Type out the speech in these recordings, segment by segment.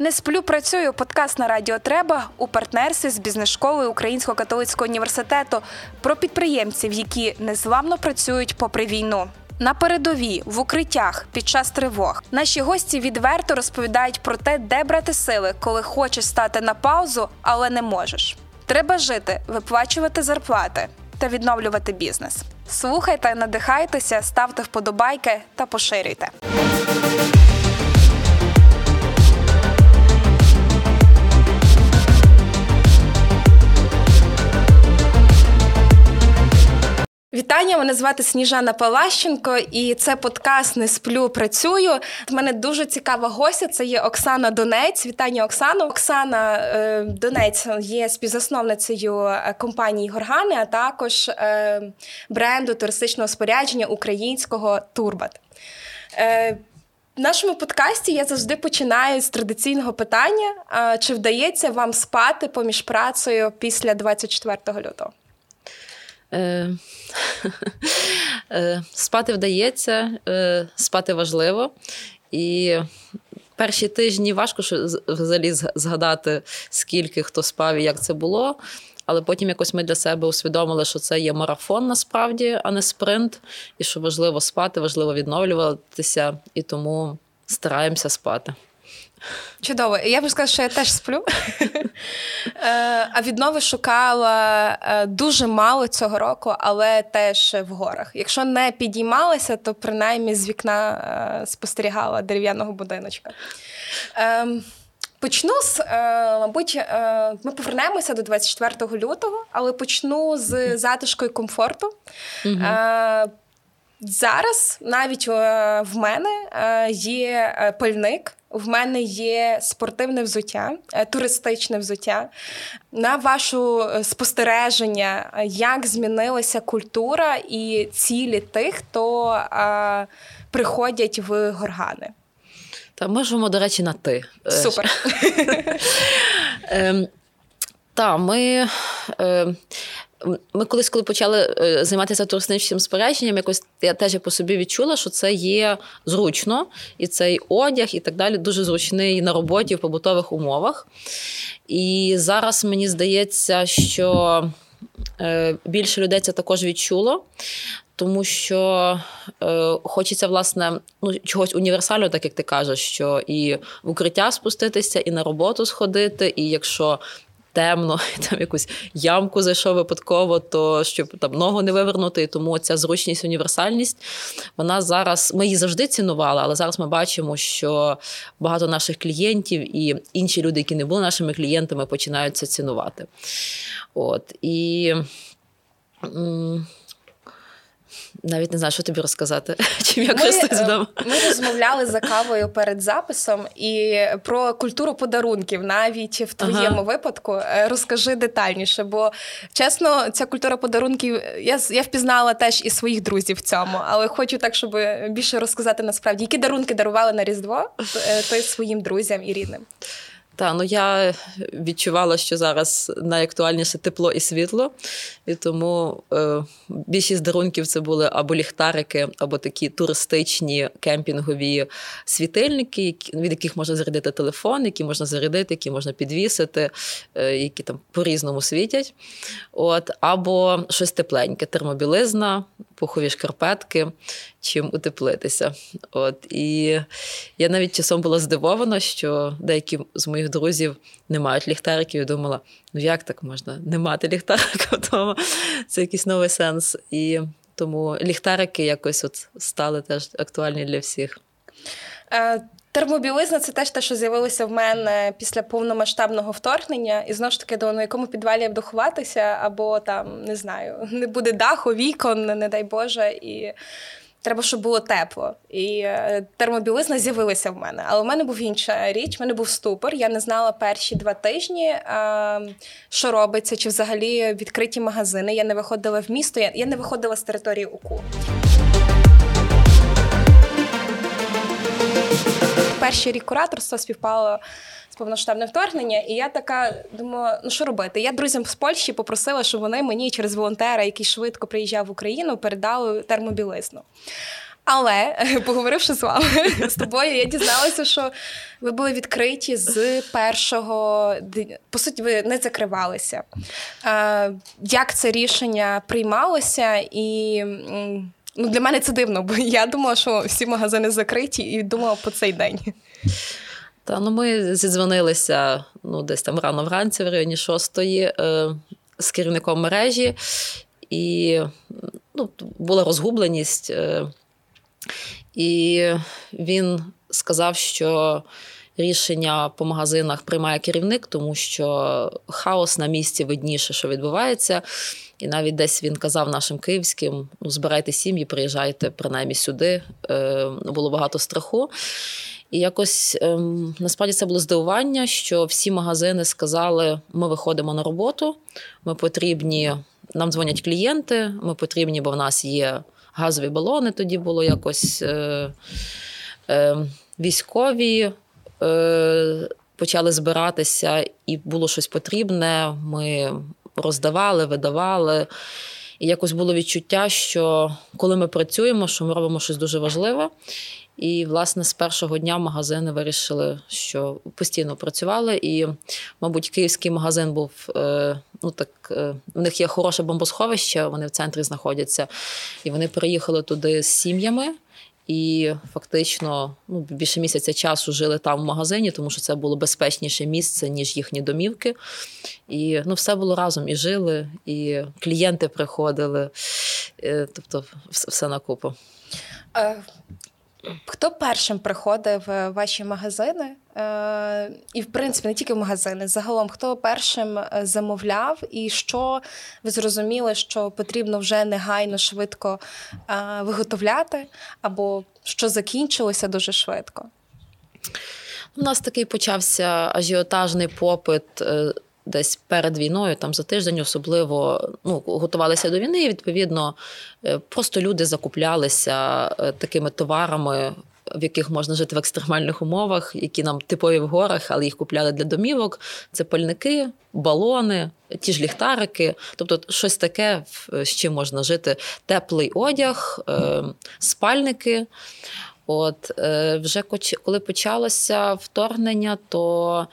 Не сплю, працюю. Подкаст на Радіо Треба у партнерстві з бізнес-школою Українського католицького університету про підприємців, які незламно працюють попри війну. На передовій в укриттях під час тривог наші гості відверто розповідають про те, де брати сили, коли хочеш стати на паузу, але не можеш. Треба жити, виплачувати зарплати та відновлювати бізнес. Слухайте, надихайтеся, ставте вподобайки та поширюйте. Вітання, мене звати Сніжана Палащенко, і це подкаст Не сплю, працюю. У мене дуже цікава гостя. Це є Оксана Донець. Вітання, Оксано. Оксана е, Донець є співзасновницею е, компанії Горгани, а також е, бренду туристичного спорядження українського Турбат. В нашому подкасті я завжди починаю з традиційного питання: чи вдається вам спати поміж працею після 24 лютого? Е, е, спати вдається, е, спати важливо. І перші тижні важко взагалі згадати, скільки хто спав і як це було. Але потім якось ми для себе усвідомили, що це є марафон насправді, а не спринт, і що важливо спати, важливо відновлюватися, і тому стараємося спати. Чудово. Я б сказала, що я теж сплю. Е, а віднови шукала е, дуже мало цього року, але теж в горах. Якщо не підіймалася, то принаймні з вікна е, спостерігала дерев'яного будиночка. Ем, почну з, мабуть, ми повернемося до 24 лютого, але почну з затишку і комфорту. Зараз навіть в мене є пальник. В мене є спортивне взуття, е, туристичне взуття. На вашу е, спостереження, як змінилася культура і цілі тих, хто а, приходять в горгани? Та можемо, до речі, на ти. Е, Супер. Ем, так, ми. Ми колись, коли почали е, займатися туристичним спорядженням, якось я теж по собі відчула, що це є зручно, і цей одяг, і так далі, дуже зручний на роботі в побутових умовах. І зараз мені здається, що е, більше людей це також відчуло. Тому що е, хочеться, власне, ну, чогось універсального, так як ти кажеш, що і в укриття спуститися, і на роботу сходити, і якщо темно, там якусь ямку зайшов випадково, то щоб там ногу не вивернути. Тому ця зручність, універсальність вона зараз. Ми її завжди цінували, але зараз ми бачимо, що багато наших клієнтів і інші люди, які не були нашими клієнтами, починають це цінувати. От і. Навіть не знаю, що тобі розказати. Чим я користуюсь вдома. Ми розмовляли за кавою перед записом і про культуру подарунків, навіть в твоєму ага. випадку. Е, розкажи детальніше, бо чесно, ця культура подарунків я я впізнала теж і своїх друзів в цьому, але хочу так, щоб більше розказати насправді, які дарунки дарували на Різдво, то й своїм друзям і рідним. Так, ну я відчувала, що зараз найактуальніше тепло і світло, і тому е, більшість дарунків це були або ліхтарики, або такі туристичні кемпінгові світильники, які, від яких можна зарядити телефон, які можна зарядити, які можна підвісити, е, які там по-різному світять. От, Або щось тепленьке, термобілизна, пухові шкарпетки, чим утеплитися. От, І я навіть часом була здивована, що деякі з моїх друзів не мають ліхтариків. і думала, ну як так можна не мати ліхтарика вдома? Це якийсь новий сенс. І тому ліхтарики якось от стали теж актуальні для всіх. Термобілизна це теж те, що з'явилося в мене після повномасштабного вторгнення, і знову ж таки, до на якому підвалі я буду ховатися, або там не знаю, не буде даху, вікон, не дай Боже. І Треба, щоб було тепло. І е, термобілизна з'явилася в мене. Але в мене був інша річ, в мене був ступор. Я не знала перші два тижні, що робиться, чи взагалі відкриті магазини. Я не виходила в місто, я не виходила з території УКУ. Перший рік кураторства співпало з повноштабне вторгнення, і я така думаю, ну що робити? Я друзям з Польщі попросила, щоб вони мені через волонтера, який швидко приїжджав в Україну, передали термобілизну. Але поговоривши з вами з тобою, я дізналася, що ви були відкриті з першого по суті, ви не закривалися. Як це рішення приймалося і. Ну, Для мене це дивно, бо я думала, що всі магазини закриті, і думала по цей день. Та ну ми зідзвонилися ну, десь там рано вранці, в районі шостої, е, з керівником мережі, і ну, була розгубленість. Е, і він сказав, що рішення по магазинах приймає керівник, тому що хаос на місці видніше, що відбувається. І навіть десь він казав нашим київським: ну, збирайте сім'ї, приїжджайте принаймні сюди. Е, Було багато страху. І якось ем, насправді це було здивування, що всі магазини сказали: ми виходимо на роботу, ми потрібні, нам дзвонять клієнти, ми потрібні, бо в нас є газові балони. Тоді було якось е, е, військові. Е, Почали збиратися, і було щось потрібне. Ми роздавали, видавали. І якось було відчуття, що коли ми працюємо, що ми робимо щось дуже важливе. І, власне, з першого дня магазини вирішили, що постійно працювали. І, мабуть, київський магазин був е, ну так, е, в них є хороше бомбосховище, вони в центрі знаходяться. І вони приїхали туди з сім'ями. І фактично ну, більше місяця часу жили там в магазині, тому що це було безпечніше місце, ніж їхні домівки. І ну, все було разом і жили, і клієнти приходили. Е, тобто, все на купу. Хто першим приходив в ваші магазини? Е, і, в принципі, не тільки в магазини, загалом, хто першим е, замовляв, і що ви зрозуміли, що потрібно вже негайно швидко е, виготовляти, або що закінчилося дуже швидко? У нас такий почався ажіотажний попит десь перед війною, там за тиждень, особливо ну, готувалися до війни. і, Відповідно, просто люди закуплялися такими товарами. В яких можна жити в екстремальних умовах, які нам типові в горах, але їх купляли для домівок. Це пальники, балони, ті ж ліхтарики, тобто щось таке, з чим можна жити. Теплий одяг, е, спальники. От вже коли почалося вторгнення, то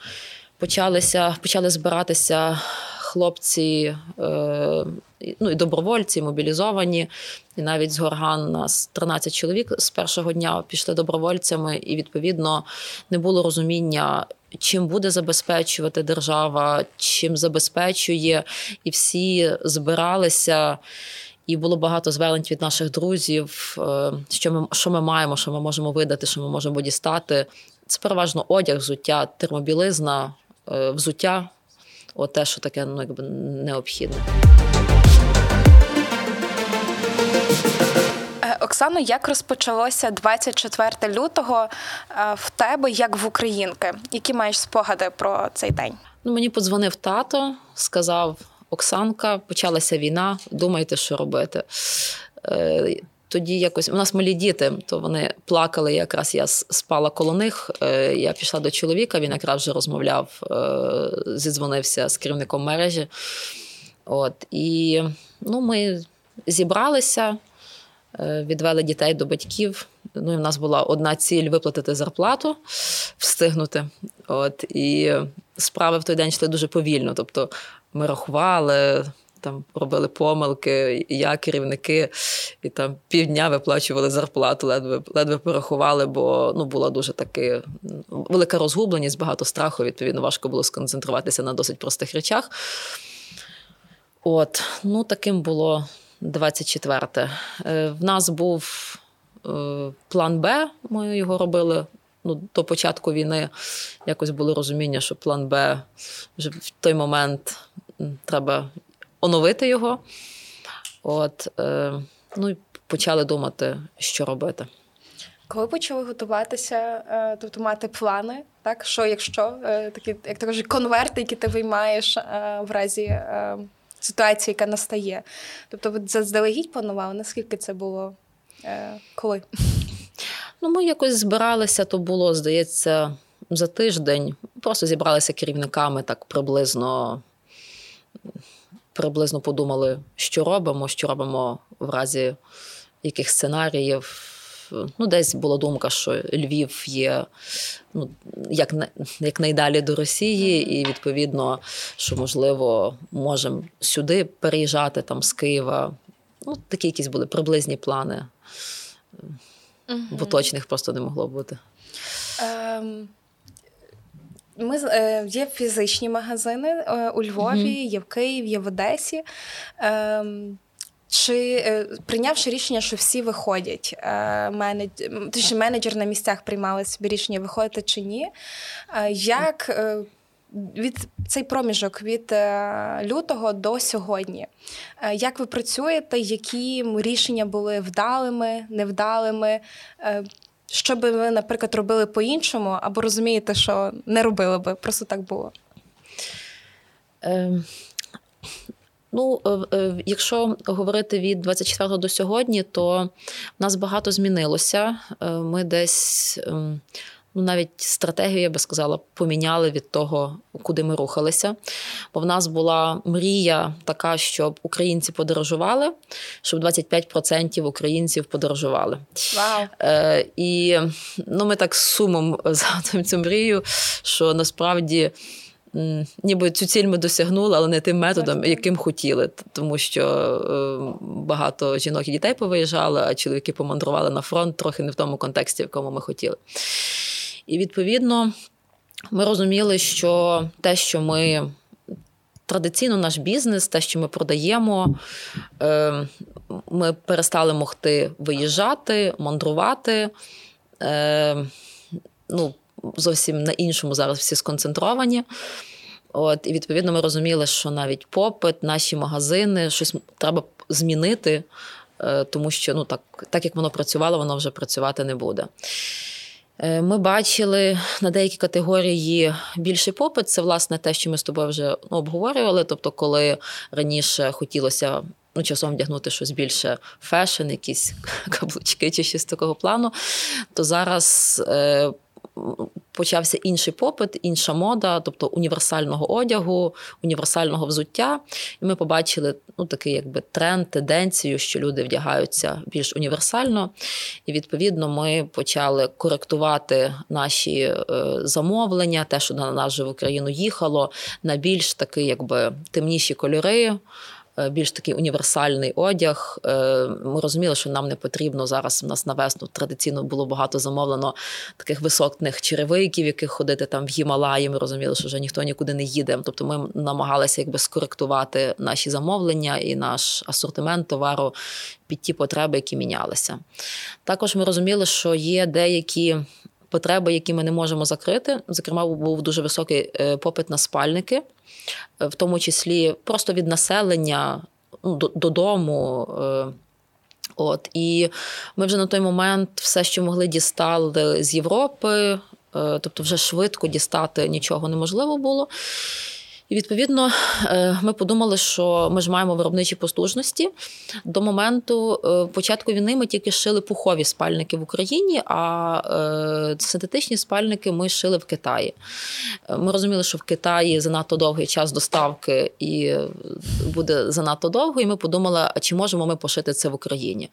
почалися, почали збиратися хлопці, е, ну і добровольці, мобілізовані. І навіть з Горган нас 13 чоловік з першого дня пішли добровольцями, і відповідно не було розуміння. Чим буде забезпечувати держава, чим забезпечує, і всі збиралися, і було багато звернень від наших друзів, е, що ми що ми маємо, що ми можемо видати, що ми можемо дістати. Це переважно одяг, взуття, термобілизна, Е, взуття, от те, що таке ну, якби необхідне. Е, Оксано, як розпочалося 24 лютого е, в тебе, як в українки? Які маєш спогади про цей день? Ну, Мені подзвонив тато, сказав: Оксанка, почалася війна, думайте, що робити тоді якось у нас малі діти, то вони плакали. Якраз я спала коло них. Е, я пішла до чоловіка. Він якраз вже розмовляв, е, зідзвонився з керівником мережі. От і ну, ми зібралися, е, відвели дітей до батьків. Ну, і в нас була одна ціль виплатити зарплату, встигнути. От і справи в той день йшли дуже повільно. Тобто ми рахували там робили помилки, я, керівники, і там півдня виплачували зарплату, ледве ледве порахували, бо ну, була дуже таки велика розгубленість, багато страху. Відповідно, важко було сконцентруватися на досить простих речах. От, ну таким було 24-те. Е, в нас був е, план Б, ми його робили. Ну, До початку війни якось було розуміння, що план Б вже в той момент треба оновити його. От, е, Ну і почали думати, що робити. Коли почали готуватися, е, тобто мати плани, так що якщо е, такі, як то кажуть, конверти, які ти виймаєш в разі ситуації, яка настає. Тобто, ви заздалегідь планували, наскільки це було коли? Ну, ми якось збиралися, то було, здається, за тиждень. Просто зібралися керівниками так приблизно приблизно подумали, що робимо, що робимо в разі яких сценаріїв. ну, десь була думка, що Львів є ну, як як найдалі до Росії, і відповідно, що можливо можемо сюди переїжджати там з Києва. Ну, Такі якісь були приблизні плани, бо точних просто не могло бути. Ем, ми е, Є фізичні магазини е, у Львові, mm-hmm. є в Києві, є в Одесі. Е, чи е, прийнявши рішення, що всі виходять, е, менедж... точніше, менеджер на місцях приймали собі рішення, виходити чи ні? Е, як е, від цей проміжок від е, лютого до сьогодні? Е, як ви працюєте? Які рішення були вдалими, невдалими? Що би ви, наприклад, робили по-іншому, або розумієте, що не робили би, просто так було? Е, ну, е, е, якщо говорити від 24 до сьогодні, то в нас багато змінилося. Е, ми десь. Е, ну навіть стратегію, я би сказала, поміняли від того, куди ми рухалися. Бо в нас була мрія така, щоб українці подорожували, щоб 25% українців подорожували. Вау! Е, І ну, ми так з сумом згадуємо цю мрію, що насправді. Ніби цю ціль ми досягнули, але не тим методом, яким хотіли, тому що е, багато жінок і дітей повиїжджали, а чоловіки помандрували на фронт трохи не в тому контексті, в якому ми хотіли. І відповідно ми розуміли, що те, що ми традиційно наш бізнес, те, що ми продаємо, е, ми перестали могти виїжджати, мандрувати. Е, ну, Зовсім на іншому зараз всі сконцентровані. От, І відповідно ми розуміли, що навіть попит, наші магазини, щось треба змінити, е, тому що ну, так, так як воно працювало, воно вже працювати не буде. Е, ми бачили на деякі категорії більший попит. Це власне те, що ми з тобою вже обговорювали. Тобто, коли раніше хотілося ну, часом вдягнути щось більше fashion, якісь каблучки чи щось такого плану, то зараз. Почався інший попит, інша мода, тобто універсального одягу, універсального взуття. І ми побачили ну, такий якби тренд, тенденцію, що люди вдягаються більш універсально. І відповідно ми почали коректувати наші е, замовлення, те, що на нас в Україну їхало, на більш такий, якби темніші кольори. Е, більш такий універсальний одяг. Е, ми розуміли, що нам не потрібно зараз. У нас на весну традиційно було багато замовлено таких високих черевиків, яких ходити там в Гімалаї. Ми розуміли, що вже ніхто нікуди не їде. Тобто ми намагалися якби скоректувати наші замовлення і наш асортимент товару під ті потреби, які мінялися. Також ми розуміли, що є деякі. Потреби, які ми не можемо закрити, зокрема, був дуже високий е, попит на спальники в тому числі просто від населення ну, додому. Е, от і ми вже на той момент все, що могли дістали з Європи, е, тобто вже швидко дістати нічого неможливо було. І відповідно е, ми подумали, що ми ж маємо виробничі послужності. До моменту е, початку війни ми тільки шили пухові спальники в Україні, а е, синтетичні спальники ми шили в Китаї. Ми розуміли, що в Китаї занадто довгий час доставки і буде занадто довго. І ми подумали, а чи можемо ми пошити це в Україні?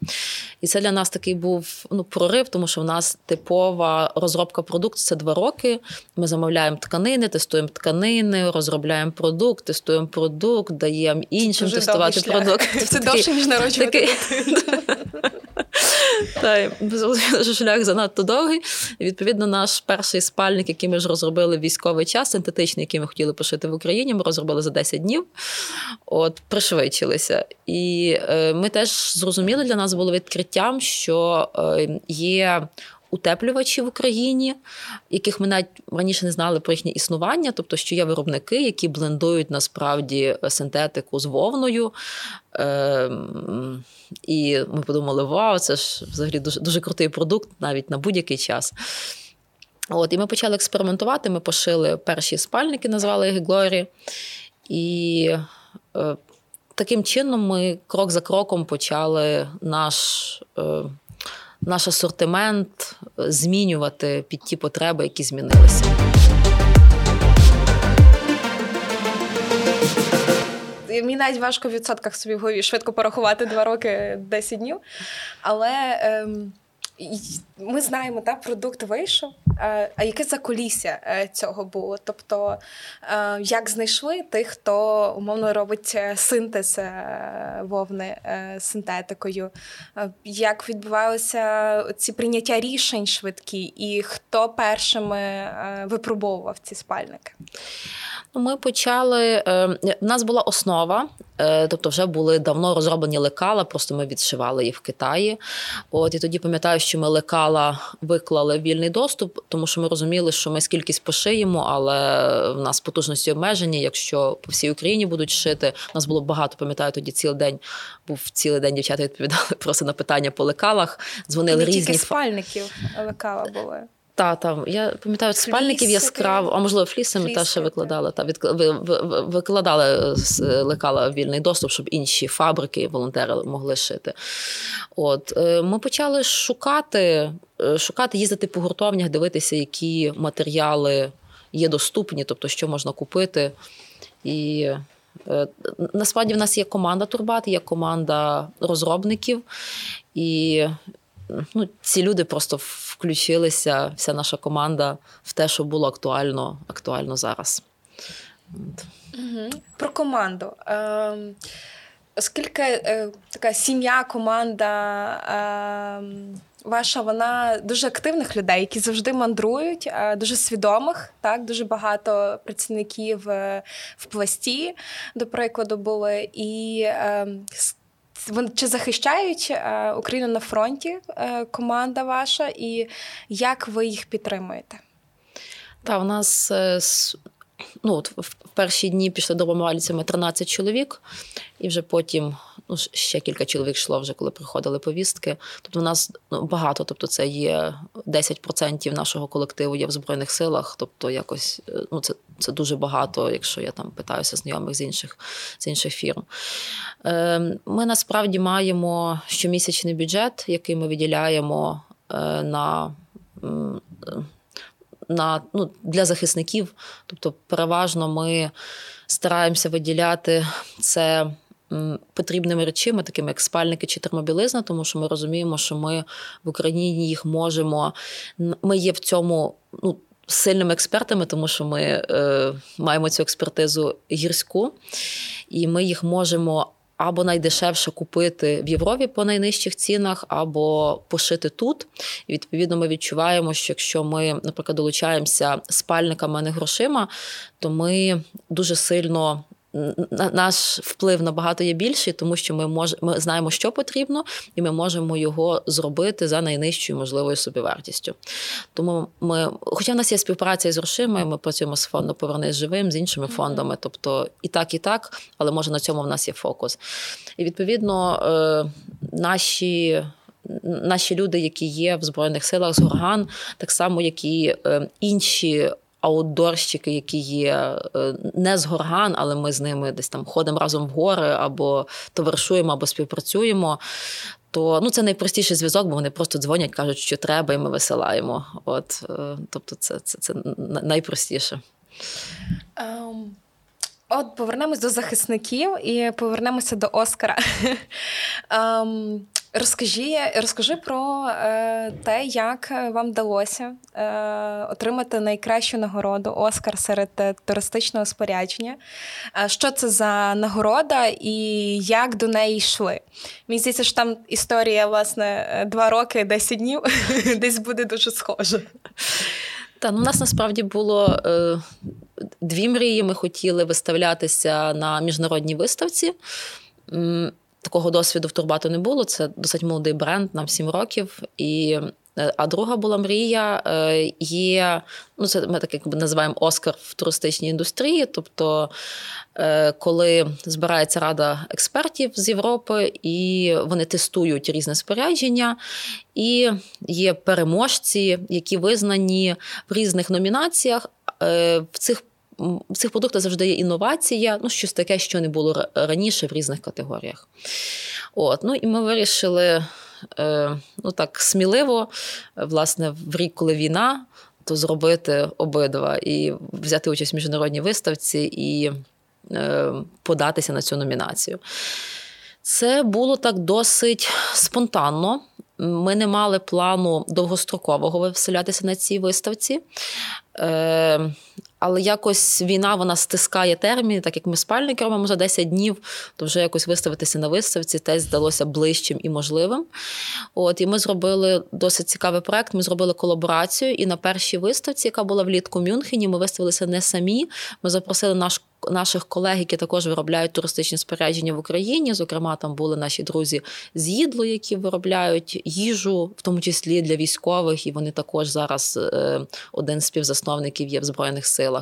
І це для нас такий був ну, прорив, тому що в нас типова розробка продукту це два роки. Ми замовляємо тканини, тестуємо тканини, розробляємо тестуємо продукт, тестуємо продукт, даємо іншим Дуже тестувати продукт. Це довше, ніж народжувати. Що шлях занадто довгий. Відповідно, наш перший спальник, який ми ж розробили в військовий час, синтетичний, який ми хотіли пошити в Україні, ми розробили за 10 днів, от пришвидшилися. І е, ми теж зрозуміли, для нас було відкриттям, що е, є утеплювачі в Україні, яких ми навіть раніше не знали про їхнє існування, тобто, що є виробники, які блендують насправді синтетику з вовною. Е, І ми подумали, вау, це ж взагалі дуже, дуже крутий продукт навіть на будь-який час. От, І ми почали експериментувати. Ми пошили перші спальники, назвали їх Глорі. І е, таким чином ми крок за кроком почали наш. Е, наш асортимент е, змінювати під ті потреби, які змінилися. Мені навіть важко в відсотках собі в голові швидко порахувати два роки 10 днів. Але ем, ми знаємо, та продукт вийшов. А яке закулісся е, цього було? Тобто, е, як знайшли тих, хто умовно робить е, синтез вовни синтетикою? Як відбувалося ці прийняття рішень швидкі, і хто першими випробовував ці спальники? Ну, ми почали. У нас була основа, тобто вже були давно розроблені лекала, просто ми відшивали їх в Китаї. От і тоді пам'ятаю, що ми лекала виклали вільний доступ тому що ми розуміли, що ми скількись пошиємо, але в нас потужності обмежені. Якщо по всій Україні будуть шити, у нас було багато. Пам'ятаю, тоді цілий день був цілий день. Дівчата відповідали просто на питання по лекалах. Дзвонили різні тільки спальників лекала були. Та, там, я пам'ятаю, спальників яскраво, а можливо, флісами Фліси, теж ще викладали. Та, від, ви, ви, викладали лекала вільний доступ, щоб інші фабрики, волонтери могли шити. От, е, Ми почали шукати, е, шукати, їздити по гуртовнях, дивитися, які матеріали є доступні, тобто що можна купити. І е, насправді в нас є команда Турбат, є команда розробників. І ну, ці люди просто включилися, вся наша команда в те, що було актуально актуально зараз. Угу. Про команду. Е, Оскільки е, така сім'я, команда е, ваша, вона дуже активних людей, які завжди мандрують, е, дуже свідомих. Так, дуже багато працівників е, в пласті, до прикладу, були. І е, вони чи захищають е, Україну на фронті е, команда ваша, і як ви їх підтримуєте? Та в нас е, ну, от в перші дні після допомагальцями 13 чоловік, і вже потім ну, ще кілька чоловік йшло, вже коли приходили повістки. Тобто, в нас ну, багато, тобто, це є 10% нашого колективу є в Збройних силах. Тобто, якось ну, це це дуже багато, якщо я там питаюся знайомих з інших з інших фірм. Е, Ми насправді маємо щомісячний бюджет, який ми виділяємо е, на на, ну, Для захисників. Тобто, переважно ми стараємося виділяти це. Потрібними речами, такими як спальники чи термобілизна, тому що ми розуміємо, що ми в Україні їх можемо. Ми є в цьому ну, сильними експертами, тому що ми е, маємо цю експертизу гірську, і ми їх можемо або найдешевше купити в Європі по найнижчих цінах, або пошити тут. І відповідно ми відчуваємо, що якщо ми, наприклад, долучаємося спальниками, а не грошима, то ми дуже сильно наш вплив набагато є більший, тому що ми мож, ми знаємо, що потрібно, і ми можемо його зробити за найнижчою можливою собівартістю. Тому ми, хоча в нас є співпраця з грошима, ми працюємо з фондом Повернись живим, з іншими фондами, тобто і так, і так, але може на цьому в нас є фокус. І відповідно е, наші. Наші люди, які є в Збройних силах з Горган, так само, як і е, інші аутдорщики, які є е, не з горган, але ми з ними десь там ходимо разом в гори або товаришуємо, або співпрацюємо. То ну це найпростіший зв'язок, бо вони просто дзвонять, кажуть, що треба, і ми висилаємо. От, е, Тобто, це це, це найпростіше. Um, от повернемось до захисників і повернемося до Оскара. um, Розкажи, розкажи про е, те, як вам вдалося е, отримати найкращу нагороду Оскар серед е, туристичного спорядження. Е, що це за нагорода і як до неї йшли? Мені здається, що там історія, власне, два роки, 10 днів десь буде дуже схожа. Та ну, у нас насправді було е, дві мрії. Ми хотіли виставлятися на міжнародній виставці. Такого досвіду в Турбату не було. Це досить молодий бренд, нам 7 років. І, е, А друга була мрія. Е, є, ну це ми так якби називаємо Оскар в туристичній індустрії. Тобто, е, коли збирається рада експертів з Європи, і вони тестують різне спорядження, і є переможці, які визнані в різних номінаціях. В цих в цих продуктах завжди є інновація, ну щось таке, що не було раніше в різних категоріях. От, Ну і ми вирішили е, ну так сміливо, власне, в рік, коли війна, то зробити обидва і взяти участь в міжнародній виставці і е, податися на цю номінацію. Це було так досить спонтанно. ми не мали плану довгострокового виселятися на цій виставці. Е, але якось війна вона стискає терміни, так як ми спальники робимо за 10 днів, то вже якось виставитися на виставці теж здалося ближчим і можливим. От І ми зробили досить цікавий проект. Ми зробили колаборацію. І на першій виставці, яка була влітку Мюнхені, ми виставилися не самі. Ми запросили наш наших колег, які також виробляють туристичні спорядження в Україні. Зокрема, там були наші друзі з їдло, які виробляють їжу, в тому числі для військових, і вони також зараз е, один з співзасновників є в Збройних силах.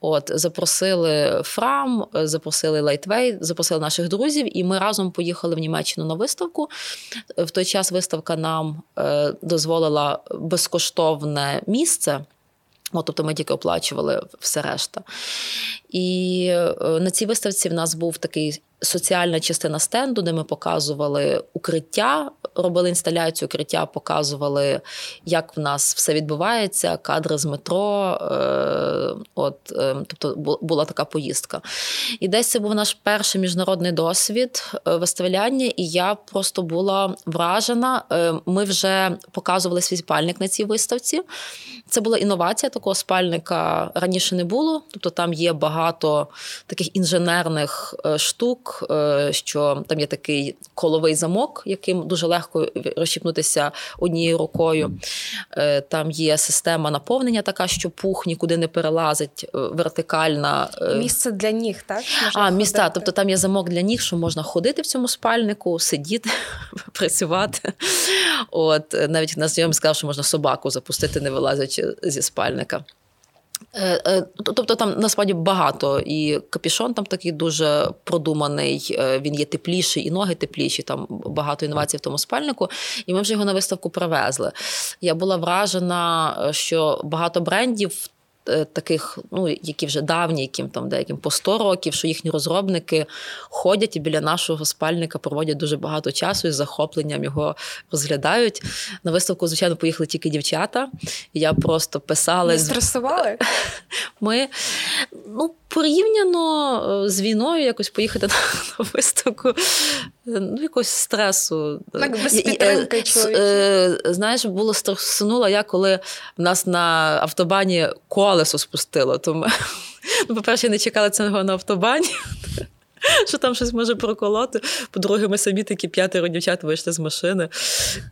От запросили Фрам, запросили Лайтвей, запросили наших друзів, і ми разом поїхали в Німеччину на виставку. В той час виставка нам е, дозволила безкоштовне місце. О, тобто ми тільки оплачували все решта. І е, на цій виставці в нас був такий соціальна частина стенду, де ми показували укриття, робили інсталяцію укриття, показували, як в нас все відбувається, кадри з метро. Е, от, е, Тобто була така поїздка. І десь це був наш перший міжнародний досвід виставляння, і я просто була вражена. Ми вже показували свій спальник на цій виставці. Це була інновація, такого спальника раніше не було. Тобто там є багато таких інженерних штук. Е, що там є такий коловий замок, яким дуже легко розщіпнутися однією рукою. Е, там є система наповнення, така, що пух нікуди не перелазить, е, вертикальна. Місце для ніг, так? Можна а, міста. Тобто там є замок для ніг, що можна ходити в цьому спальнику, сидіти, працювати. От Навіть на знайомий сказав, що можна собаку запустити, не вилазячи зі спальника. Е, е, тобто там насправді багато, і капішон там такий дуже продуманий, е, він є тепліший, і ноги тепліші, там багато інновацій в тому спальнику. І ми вже його на виставку привезли. Я була вражена, що багато брендів таких, ну які вже давні, яким там деяким по 100 років, що їхні розробники ходять і біля нашого спальника проводять дуже багато часу і з захопленням його розглядають. На виставку, звичайно, поїхали тільки дівчата. Я просто писала. Не стресували? Ми ну, порівняно е, з війною якось поїхати на, на виставку. Е, ну, якогось стресу. Так, без підтримки Знаєш, було стресунула я, коли в нас на автобані колесо спустило. Тому, ну, по-перше, не чекали цього на автобані. Що там щось може проколоти. По-друге, ми самі такі п'ятеро дівчат вийшли з машини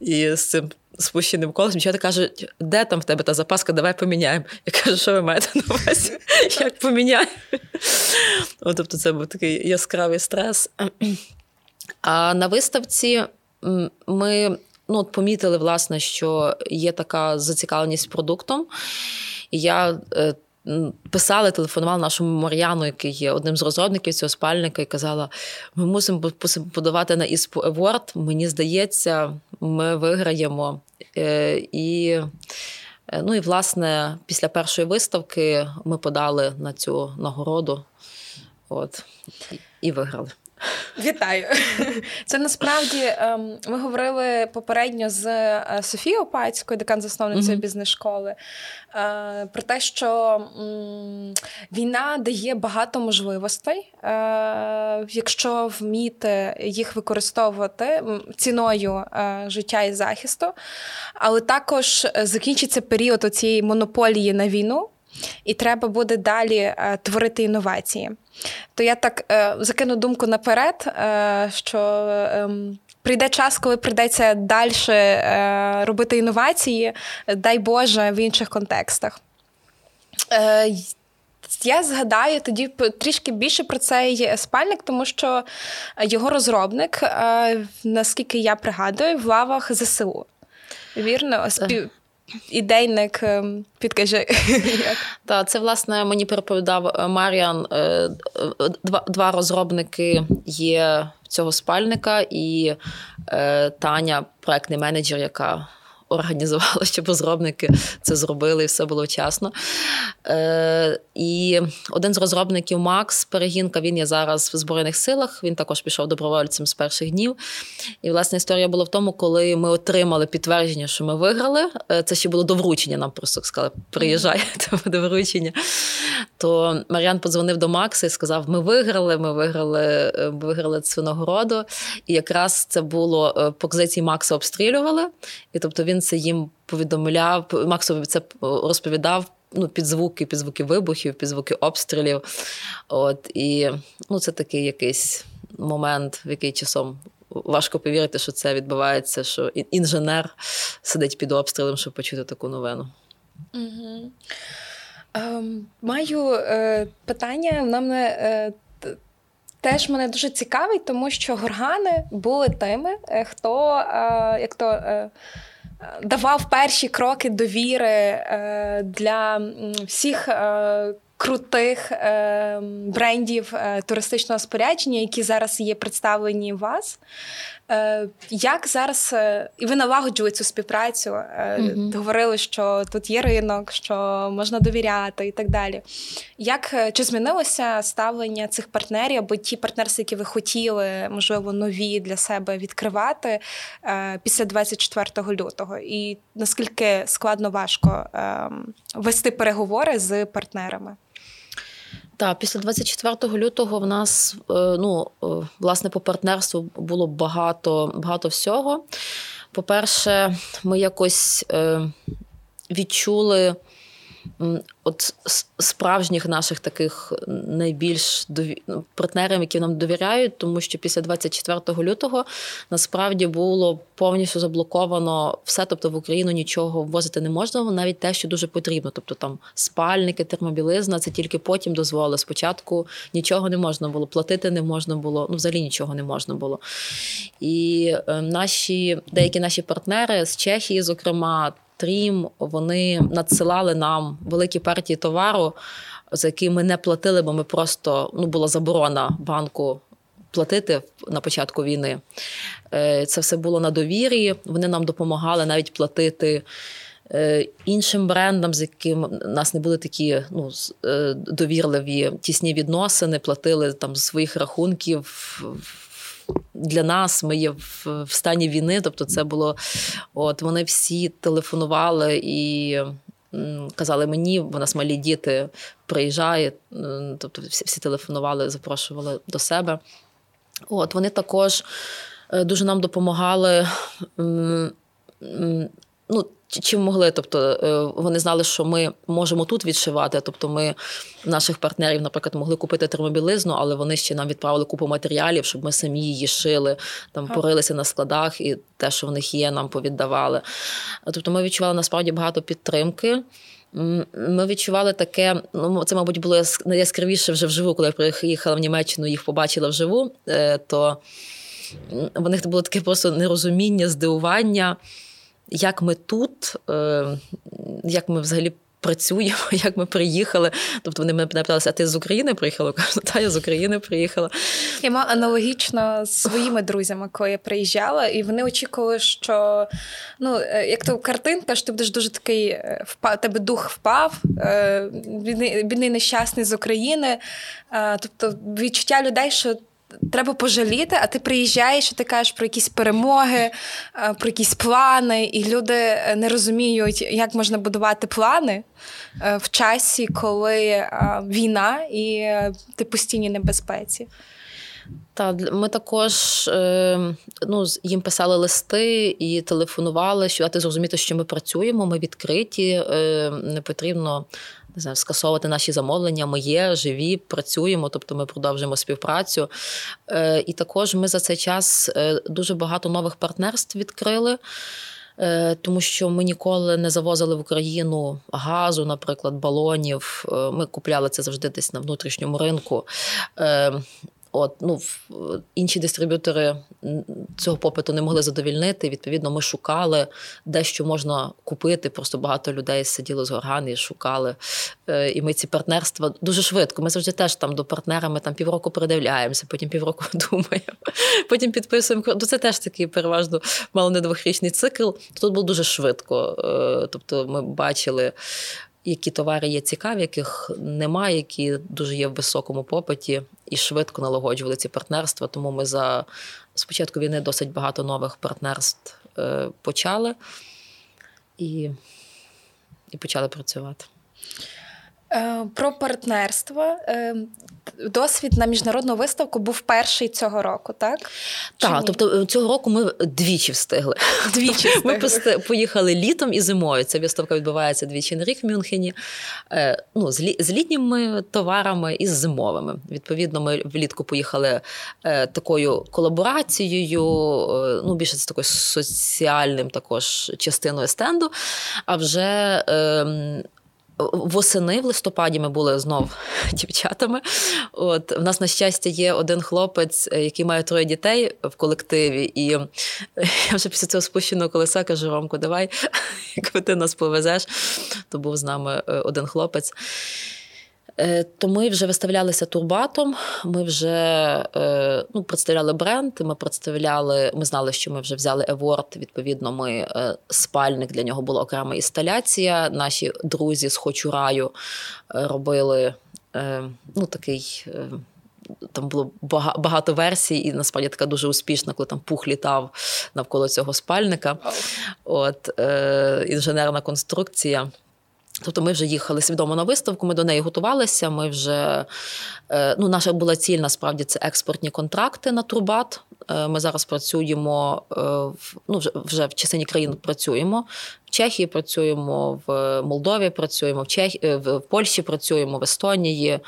і з цим спущеним колесом. Дівчата кажуть, де там в тебе та запаска, давай поміняємо. Я кажу, що ви маєте на увазі? Як поміняємо? Тобто, це був такий яскравий стрес. А на виставці ми ну, помітили, власне, що є така зацікавленість продуктом. І я е, телефонували нашому Мар'яну, який є одним з розробників цього спальника, і казала: ми мусимо подавати на ISPO Award. Мені здається, ми виграємо. Е, і е, ну і власне після першої виставки ми подали на цю нагороду. От і виграли. Вітаю! Це насправді ем, ми говорили попередньо з е, Софією Опацькою, декан засновницею mm-hmm. бізнес-школи, е, про те, що війна дає багато можливостей, е, якщо вміти їх використовувати ціною життя і захисту, але також закінчиться період цієї монополії на війну і треба буде далі е, творити інновації. То я так е, закину думку наперед, е, що ем, прийде час, коли прийдеться далі робити інновації, дай Боже, в інших контекстах. Я згадаю тоді трішки більше про цей спальник, тому що його розробник, наскільки я пригадую, в лавах ЗСУ. Вірно, ідейник, ем, підкажи. Так, це власне мені переповідав е, Маріан. Е, два два розробники є цього спальника, і е, Таня, проектний менеджер, яка організувала, щоб розробники це зробили і все було вчасно. Е, І один з розробників Макс Перегінка, він є зараз в Збройних силах. Він також пішов добровольцем з перших днів. І власне історія була в тому, коли ми отримали підтвердження, що ми виграли. Е, це ще було до вручення. Нам просто сказали, приїжджайте до вручення. То Мар'ян подзвонив до Макса і сказав: Ми виграли, ми виграли, е, виграли цю нагороду. І якраз це було е, по позиції Макса обстрілювали, і тобто він це їм повідомляв. Максові це розповідав. Ну, під звуки, під звуки вибухів, під звуки обстрілів. От і ну, це такий якийсь момент, в який часом важко повірити, що це відбувається, що інженер сидить під обстрілом, щоб почути таку новину. Угу. Ем, Маю е, питання. Нам не. Е, Теж мене дуже цікавить, тому що горгани були тими, е, хто е, як то е, давав перші кроки довіри для всіх крутих брендів туристичного спорядження, які зараз є представлені у вас. Е, як зараз е, і ви налагоджували цю співпрацю? mm Говорили, що тут є ринок, що можна довіряти і так далі. Як чи змінилося ставлення цих партнерів або ті партнерства, які ви хотіли, можливо, нові для себе відкривати після 24 лютого? І наскільки складно важко ем, вести переговори з партнерами? Так, після 24 лютого в нас е, ну, е, власне по партнерству було багато, багато всього. По-перше, ми якось е, відчули от справжніх наших таких найбільш дові... Ну, партнерів, які нам довіряють, тому що після 24 лютого насправді було повністю заблоковано все, тобто в Україну нічого ввозити не можна, навіть те, що дуже потрібно. Тобто там спальники, термобілизна, це тільки потім дозволили. Спочатку нічого не можна було, платити не можна було, ну взагалі нічого не можна було. І е, наші деякі наші партнери з Чехії, зокрема. Стрім вони надсилали нам великі партії товару, за які ми не платили, бо ми просто ну була заборона банку. Платити на початку війни. Е, це все було на довір'ї. Вони нам допомагали навіть платити е, іншим брендам, з якими у нас не були такі ну, е, довірливі тісні відносини, платили там з своїх рахунків для нас ми є в, в стані війни. Тобто, це було от вони всі телефонували і. Казали мені, бо нас малі діти приїжджають, тобто всі всі телефонували, запрошували до себе. От Вони також е, дуже нам допомагали. Ну, чим могли. Тобто е, вони знали, що ми можемо тут відшивати. Тобто, ми наших партнерів, наприклад, могли купити термобілизну, але вони ще нам відправили купу матеріалів, щоб ми самі її шили, там порилися на складах, і те, що в них є, нам повіддавали. Тобто, ми відчували насправді багато підтримки. Ми відчували таке, ну це, мабуть, було найяскравіше вже вживу, коли я приїхала в Німеччину, їх побачила вживу, е, то в них було таке просто нерозуміння, здивування як ми тут, е, як ми взагалі. Працюємо, як ми приїхали. Тобто вони мене питалися, а ти з України приїхала? Кажу, та я з України приїхала. Я мала аналогічно з своїми друзями, коли я приїжджала, і вони очікували, що ну, е, як то картинка, що ти будеш дуже такий е, впав, тебе дух впав, бідний, бідний нещасний з України. Тобто відчуття людей, що треба пожаліти, а ти приїжджаєш і ти кажеш про якісь перемоги, е, про якісь плани, і люди е, не розуміють, як можна будувати плани е, в часі, коли війна і ти постійній небезпеці. Так, ми також ну, їм писали листи і телефонували, що дати зрозуміти, що ми працюємо, ми відкриті, не потрібно не знаю, скасовувати наші замовлення. Ми є, живі, працюємо, тобто ми продовжуємо співпрацю. Е, і також ми за цей час е, дуже багато нових партнерств відкрили. Е, тому що ми ніколи не завозили в Україну газу, наприклад, балонів. Ми купляли це завжди десь на внутрішньому ринку. От, ну, Інші дистриб'ютори цього попиту не могли задовільнити. Відповідно, ми шукали де що можна купити. Просто багато людей сиділо з органи і шукали. Е, і ми ці партнерства дуже швидко. Ми завжди теж там до партнера ми там півроку передивляємося, потім півроку думаємо, потім підписуємо. Ну, Це теж такий переважно мало не двохрічний цикл. Тут було дуже швидко. Е, тобто ми бачили які товари є цікаві, яких немає, які дуже є в високому попиті і швидко налагоджували ці партнерства. Тому ми за спочатку війни досить багато нових партнерств е, почали і, і почали працювати. Е, про партнерство. Е, досвід на міжнародну виставку був перший цього року, так? Так, тобто е, цього року ми двічі встигли. Двічі встигли. Ми поїхали літом і зимою. Ця виставка відбувається двічі на рік в Мюнхені. Ну, З літніми товарами і з зимовими. Відповідно, ми влітку поїхали такою колаборацією, ну, більше з такою соціальним також частиною стенду. А вже ем, Восени в листопаді ми були знов дівчатами. От В нас, на щастя, є один хлопець, е, який має троє дітей в колективі. І я вже після цього спущеного колеса кажу: Ромко, давай, якби ти нас повезеш, то був з нами е, один хлопець. Е, то ми вже виставлялися турбатом. Ми вже е, ну, представляли бренд. Ми представляли, ми знали, що ми вже взяли еворд. Відповідно, ми е, спальник для нього була окрема інсталяція. Наші друзі з Хочураю робили ну, такий. Там було багато версій, і насправді така дуже успішна, коли там пух літав навколо цього спальника. От е, інженерна конструкція. Тобто ми вже їхали свідомо на виставку, ми до неї готувалися. Ми вже е, ну, наша була ціль насправді це експортні контракти на Турбат. Е, ми зараз працюємо е, ну, вже вже в частині країн працюємо. В Чехії працюємо, в Молдові працюємо, в Чех... в Польщі працюємо, в Естонії.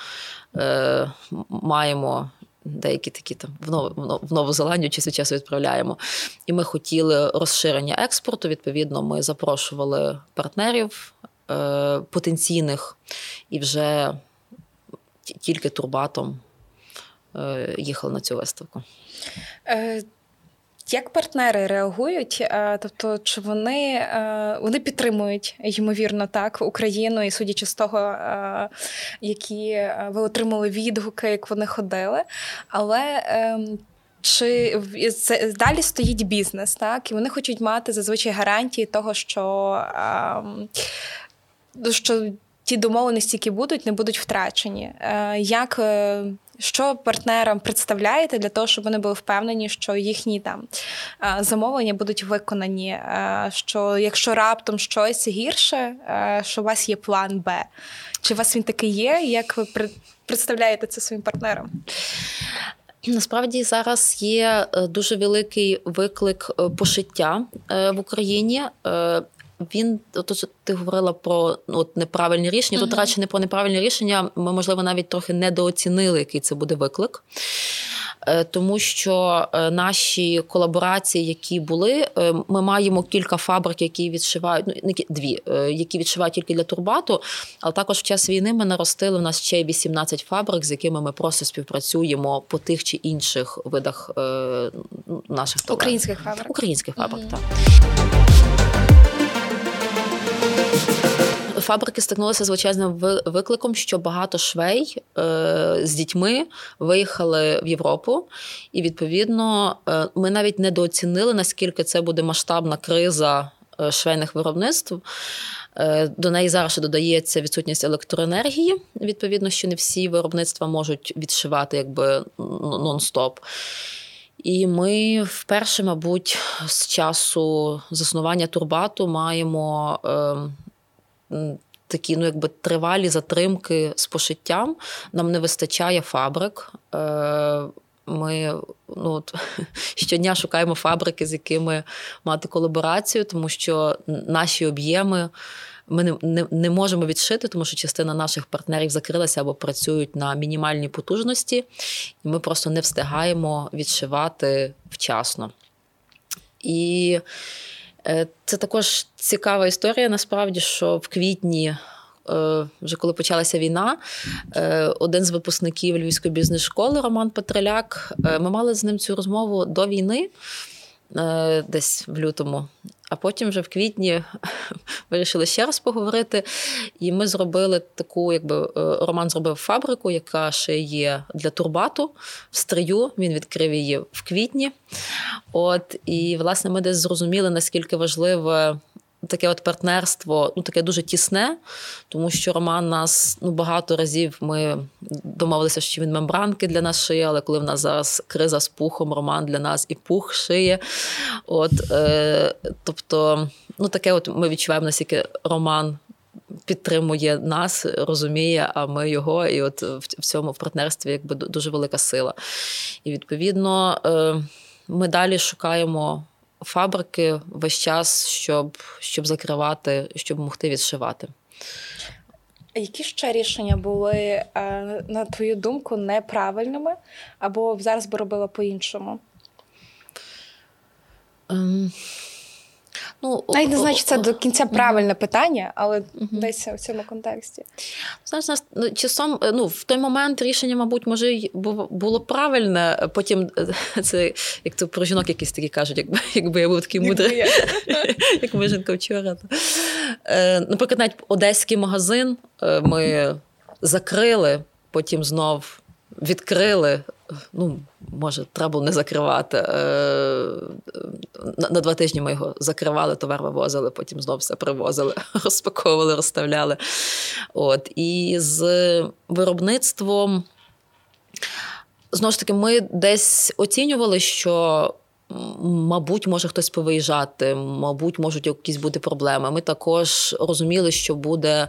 Маємо деякі такі там в Нову, в Нову Зеландію час часу відправляємо. І ми хотіли розширення експорту. Відповідно, ми запрошували партнерів. Е, потенційних і вже тільки турбатом е, їхали на цю виставку. Е, як партнери реагують? Тобто, чи вони вони підтримують ймовірно так Україну, і судячи з того, які ви отримали відгуки, як вони ходили, але ем, чи це далі стоїть бізнес, так і вони хочуть мати зазвичай гарантії того, що ем, що ті домовленості, які будуть, не будуть втрачені. Е, як е, що партнерам представляєте для того, щоб вони були впевнені, що їхні там е, замовлення будуть виконані? Що якщо раптом щось гірше, що у вас є план Б? Чи у вас він такий є? Як ви представляєте це своїм партнерам? Насправді зараз є дуже великий виклик пошиття в Україні він то, ти говорила про ну, от, неправильні рішення. Uh-huh. Тут радше не про неправильні рішення. Ми, можливо, навіть трохи недооцінили, який це буде виклик. Е, тому що е, наші колаборації, які були, е, ми маємо кілька фабрик, які відшивають ну дві, які відшивають тільки для турбату. Але також в час війни ми наростили в нас ще 18 фабрик, з якими ми просто співпрацюємо по тих чи інших видах наших товарів. українських фабрик. Українських фабрик, mm так. Фабрики стикнулися з величезним викликом, що багато швей е, з дітьми виїхали в Європу, і відповідно е, ми навіть недооцінили, наскільки це буде масштабна криза е, швейних виробництв. Е, до неї зараз ще додається відсутність електроенергії. Відповідно, що не всі виробництва можуть відшивати якби нон-стоп. І ми вперше, мабуть, з часу заснування турбату маємо е, такі ну, якби тривалі затримки з пошиттям. Нам не вистачає фабрик. Е, ми ну, от, щодня шукаємо фабрики, з якими мати колаборацію, тому що наші об'єми ми не, не, не можемо відшити, тому що частина наших партнерів закрилася або працюють на мінімальній потужності, і ми просто не встигаємо відшивати вчасно. І це також цікава історія, насправді, що в квітні. вже коли почалася війна, один з випускників Львівської бізнес-школи Роман Петреляк. Ми мали з ним цю розмову до війни, десь в лютому. А потім вже в квітні вирішили ще раз поговорити. І ми зробили таку, якби Роман зробив фабрику, яка ще є для турбату в стрию. Він відкрив її в квітні. От і власне ми десь зрозуміли, наскільки важливе таке от партнерство, ну таке дуже тісне, тому що Роман нас ну багато разів ми домовилися, що він мембранки для нас шиє, але коли в нас зараз криза з пухом, Роман для нас і пух шиє. От, е, Тобто, ну таке, от ми відчуваємо, наскільки Роман. Підтримує нас, розуміє, а ми його, і от в цьому в партнерстві якби дуже велика сила. І відповідно е, ми далі шукаємо фабрики весь час, щоб, щоб закривати, щоб могти відшивати. Які ще рішення були, е, на твою думку, неправильними або зараз би робила по-іншому? Ем... Ну, Навіть не значить, це до кінця правильне питання, але uh десь в цьому контексті. Знаєш, нас ну, часом е, ну, в той момент рішення, мабуть, може було правильне. Потім е, це як то про жінок якісь такі кажуть, якби якби я був такий мудрий, як ми жінка вчора. Е, наприклад, навіть одеський магазин ми закрили, потім знов відкрили ну, може, треба було не закривати. Е, на два тижні ми його закривали, товар вивозили, потім знов все привозили, розпаковували, розставляли. От. І з виробництвом. Знову ж таки, ми десь оцінювали, що Мабуть, може хтось повиїжджати, мабуть, можуть якісь бути проблеми. Ми також розуміли, що буде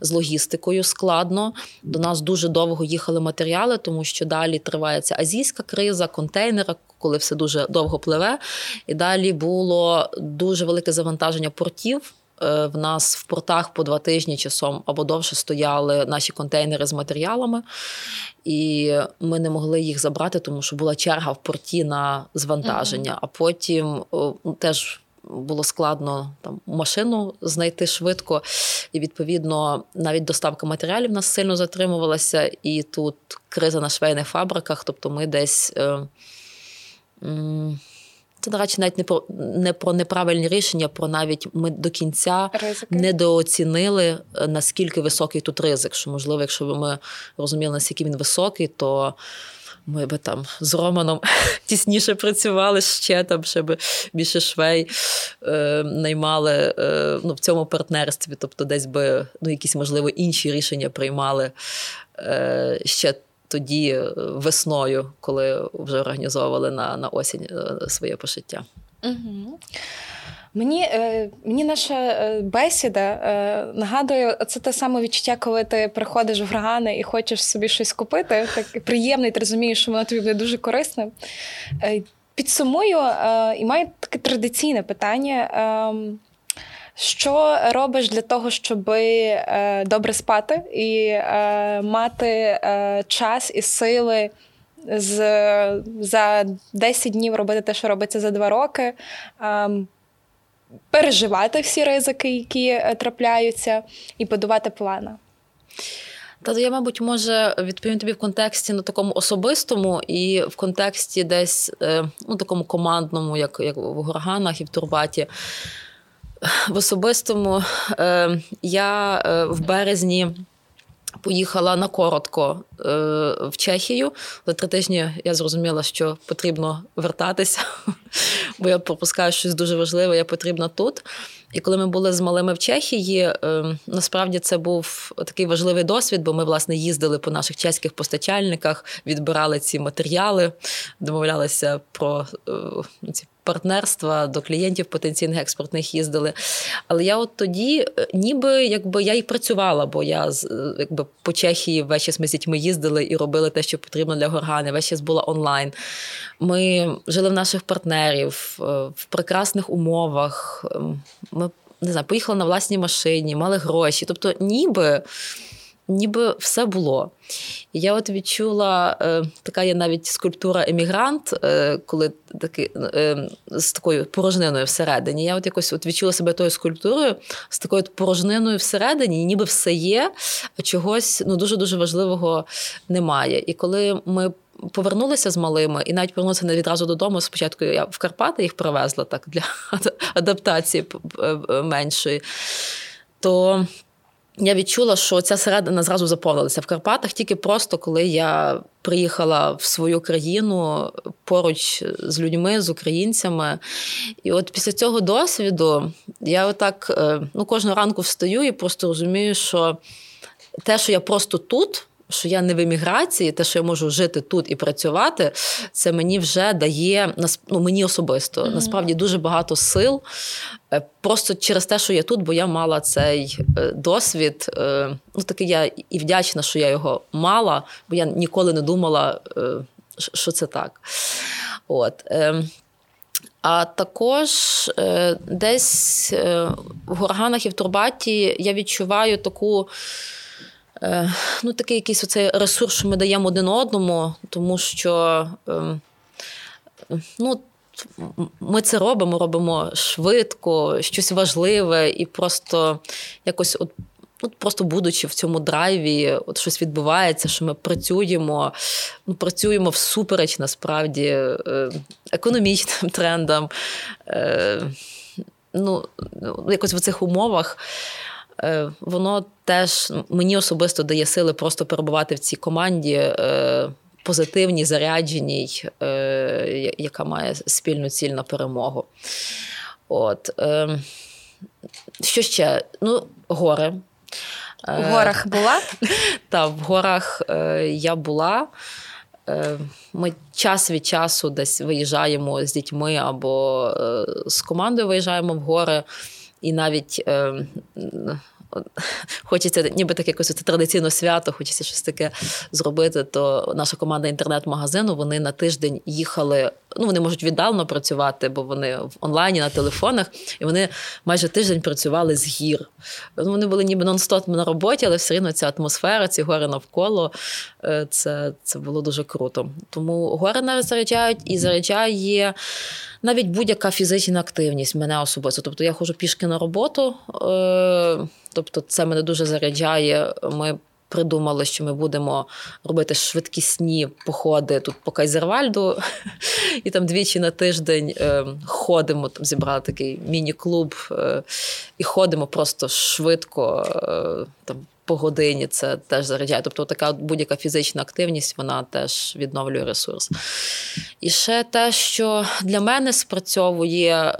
з логістикою складно. До нас дуже довго їхали матеріали, тому що далі тривається азійська криза, контейнера, коли все дуже довго пливе. І далі було дуже велике завантаження портів. Е, в нас в портах по два тижні часом або довше стояли наші контейнери з матеріалами, і ми не могли їх забрати, тому що була черга в порті на звантаження. А потім теж. Було складно там машину знайти швидко, і відповідно навіть доставка матеріалів нас сильно затримувалася. І тут криза на швейних фабриках. Тобто, ми десь е, це, до речі, навіть не про не про неправильні рішення, про навіть ми до кінця Ризики. недооцінили, е, наскільки високий тут ризик. Що, можливо, якщо б ми розуміли, наскільки він високий, то ми би там з Романом тісніше працювали ще там, щоб більше швей е, наймали е, ну, в цьому партнерстві. Тобто, десь би ну, якісь, можливо, інші рішення приймали е, ще тоді е, весною, коли вже організовували на на осінь е, своє пошиття. Угу. Мені е, мені наша бесіда нагадує, це те саме відчуття, коли ти приходиш в Рогани і хочеш собі щось купити. Так приємний, ти розумієш, що воно тобі буде дуже корисним. Підсумую і маю таке традиційне питання. Ем, що робиш для того, щоб е, добре спати і е, мати е, час і сили з, за 10 днів робити те, що робиться за 2 роки, е, переживати всі ризики, які е, трапляються, і будувати плани? Та я, мабуть, може відповім тобі в контексті на такому особистому і в контексті десь е, ну, такому командному, як як в Горганах і в Турбаті. В особистому е, я е, в березні. Поїхала на коротко е, в Чехію. За три тижні я зрозуміла, що потрібно вертатися, бо я пропускаю щось дуже важливе, я потрібна тут. І коли ми були з малими в Чехії, е, насправді це був такий важливий досвід, бо ми, власне, їздили по наших чеських постачальниках, відбирали ці матеріали, домовлялися про е, ці партнерства до клієнтів потенційних експортних їздили. Але я от тоді, е, ніби якби я і працювала, бо я е, якби по Чехії весь час ми з дітьми їздили і робили те, що потрібно для горгани. Весь час була онлайн. Ми жили в наших партнерів в прекрасних умовах. Ем, ми не знаю, поїхали на власній машині, мали гроші. Тобто, ніби ніби все було. Я от відчула, е, така є навіть скульптура емігрант, е, коли таки, е, з такою порожниною всередині. Я от якось от відчула себе тою скульптурою з такою порожниною всередині, ніби все є, а чогось ну, дуже-дуже важливого немає. І коли ми повернулися з малими, і навіть повернулися не відразу додому. Спочатку я в Карпати їх привезла так для адаптації меншої. То я відчула, що ця середина зразу заповнилася в Карпатах, тільки просто коли я приїхала в свою країну поруч з людьми, з українцями. І от після цього досвіду я отак е, ну, кожного ранку встаю і просто розумію, що те, що я просто тут що я не в еміграції, те, що я можу жити тут і працювати, це мені вже дає ну, мені особисто mm-hmm. насправді дуже багато сил. Е, просто через те, що я тут, бо я мала цей е, досвід. Е, ну такий я і вдячна, що я його мала, бо я ніколи не думала, що це так. От. Ем, а також десь в горганах і в турбаті я відчуваю таку. Е, ну, такий якийсь оцей ресурс, що ми даємо один одному, тому що ем, ну, ми це робимо, робимо швидко, щось важливе, і просто якось от. От Просто будучи в цьому драйві, от щось відбувається, що ми працюємо, ну, працюємо всупереч насправді е, економічним трендам. Е, ну, Якось в цих умовах Е, воно теж мені особисто дає сили просто перебувати в цій команді. Е, позитивній, зарядженій, е, яка має спільну ціль на перемогу. От. Що ще? Ну, гори. В горах була? Так, в горах я була. Ми час від часу десь виїжджаємо з дітьми або з командою виїжджаємо в гори. І навіть хочеться, ніби так якось це традиційно свято, хочеться щось таке зробити. То наша команда інтернет-магазину вони на тиждень їхали. Ну, вони можуть віддалено працювати, бо вони в онлайні на телефонах, і вони майже тиждень працювали з гір. Ну, Вони були ніби нон-стоп на роботі, але все одно ця атмосфера, ці гори навколо е, це це було дуже круто. Тому гори нас заряджають і заряджає навіть будь-яка фізична активність мене особисто. Тобто я ходжу пішки на роботу. Е, Тобто, це мене дуже заряджає. Ми придумали, що ми будемо робити швидкісні походи тут по Кайзервальду, і там двічі на тиждень е, ходимо. Там зібрали такий міні-клуб, е, і ходимо просто швидко. Е, там по годині це теж заряджає. Тобто, така будь-яка фізична активність вона теж відновлює ресурс. І ще те, що для мене спрацьовує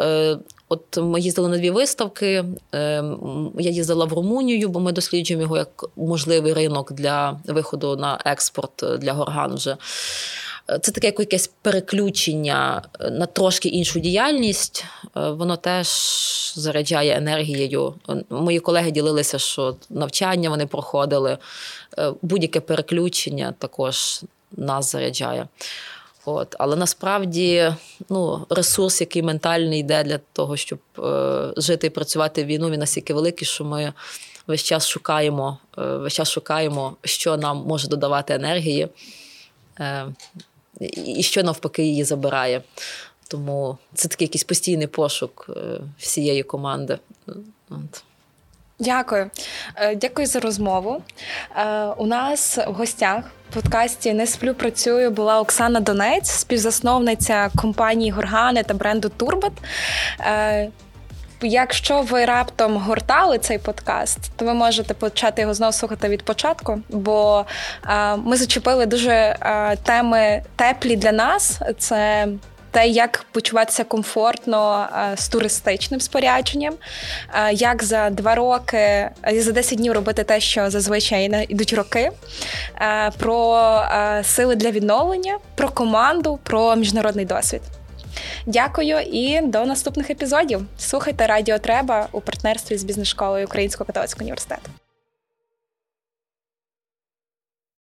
От ми їздили на дві виставки. Ем, я їздила в Румунію, бо ми досліджуємо його як можливий ринок для виходу на експорт для горган. Вже це таке якесь переключення на трошки іншу діяльність. Е, воно теж заряджає енергією. Мої колеги ділилися, що навчання вони проходили. Е, будь-яке переключення також нас заряджає. От. Але насправді ну, ресурс, який ментальний йде для того, щоб е, жити і працювати в війну, він настільки великий, що ми весь час шукаємо, е, весь час шукаємо, що нам може додавати енергії, е, і що навпаки її забирає. Тому це такий якийсь постійний пошук е, всієї команди. От. Дякую. Е, дякую за розмову. Е, у нас в гостях в подкасті не сплю працюю була Оксана Донець, співзасновниця компанії Горгани та бренду Турбат. Е, якщо ви раптом гортали цей подкаст, то ви можете почати його знову слухати від початку, бо ми зачепили дуже теми теплі для нас. Це те, як почуватися комфортно е, з туристичним спорядженням, е, як за два роки, е, за 10 днів робити те, що зазвичай йдуть роки, про сили для відновлення, про команду, про міжнародний досвід. Дякую і до наступних епізодів. Слухайте Радіо Треба у партнерстві з бізнес школою Українського католицького університету.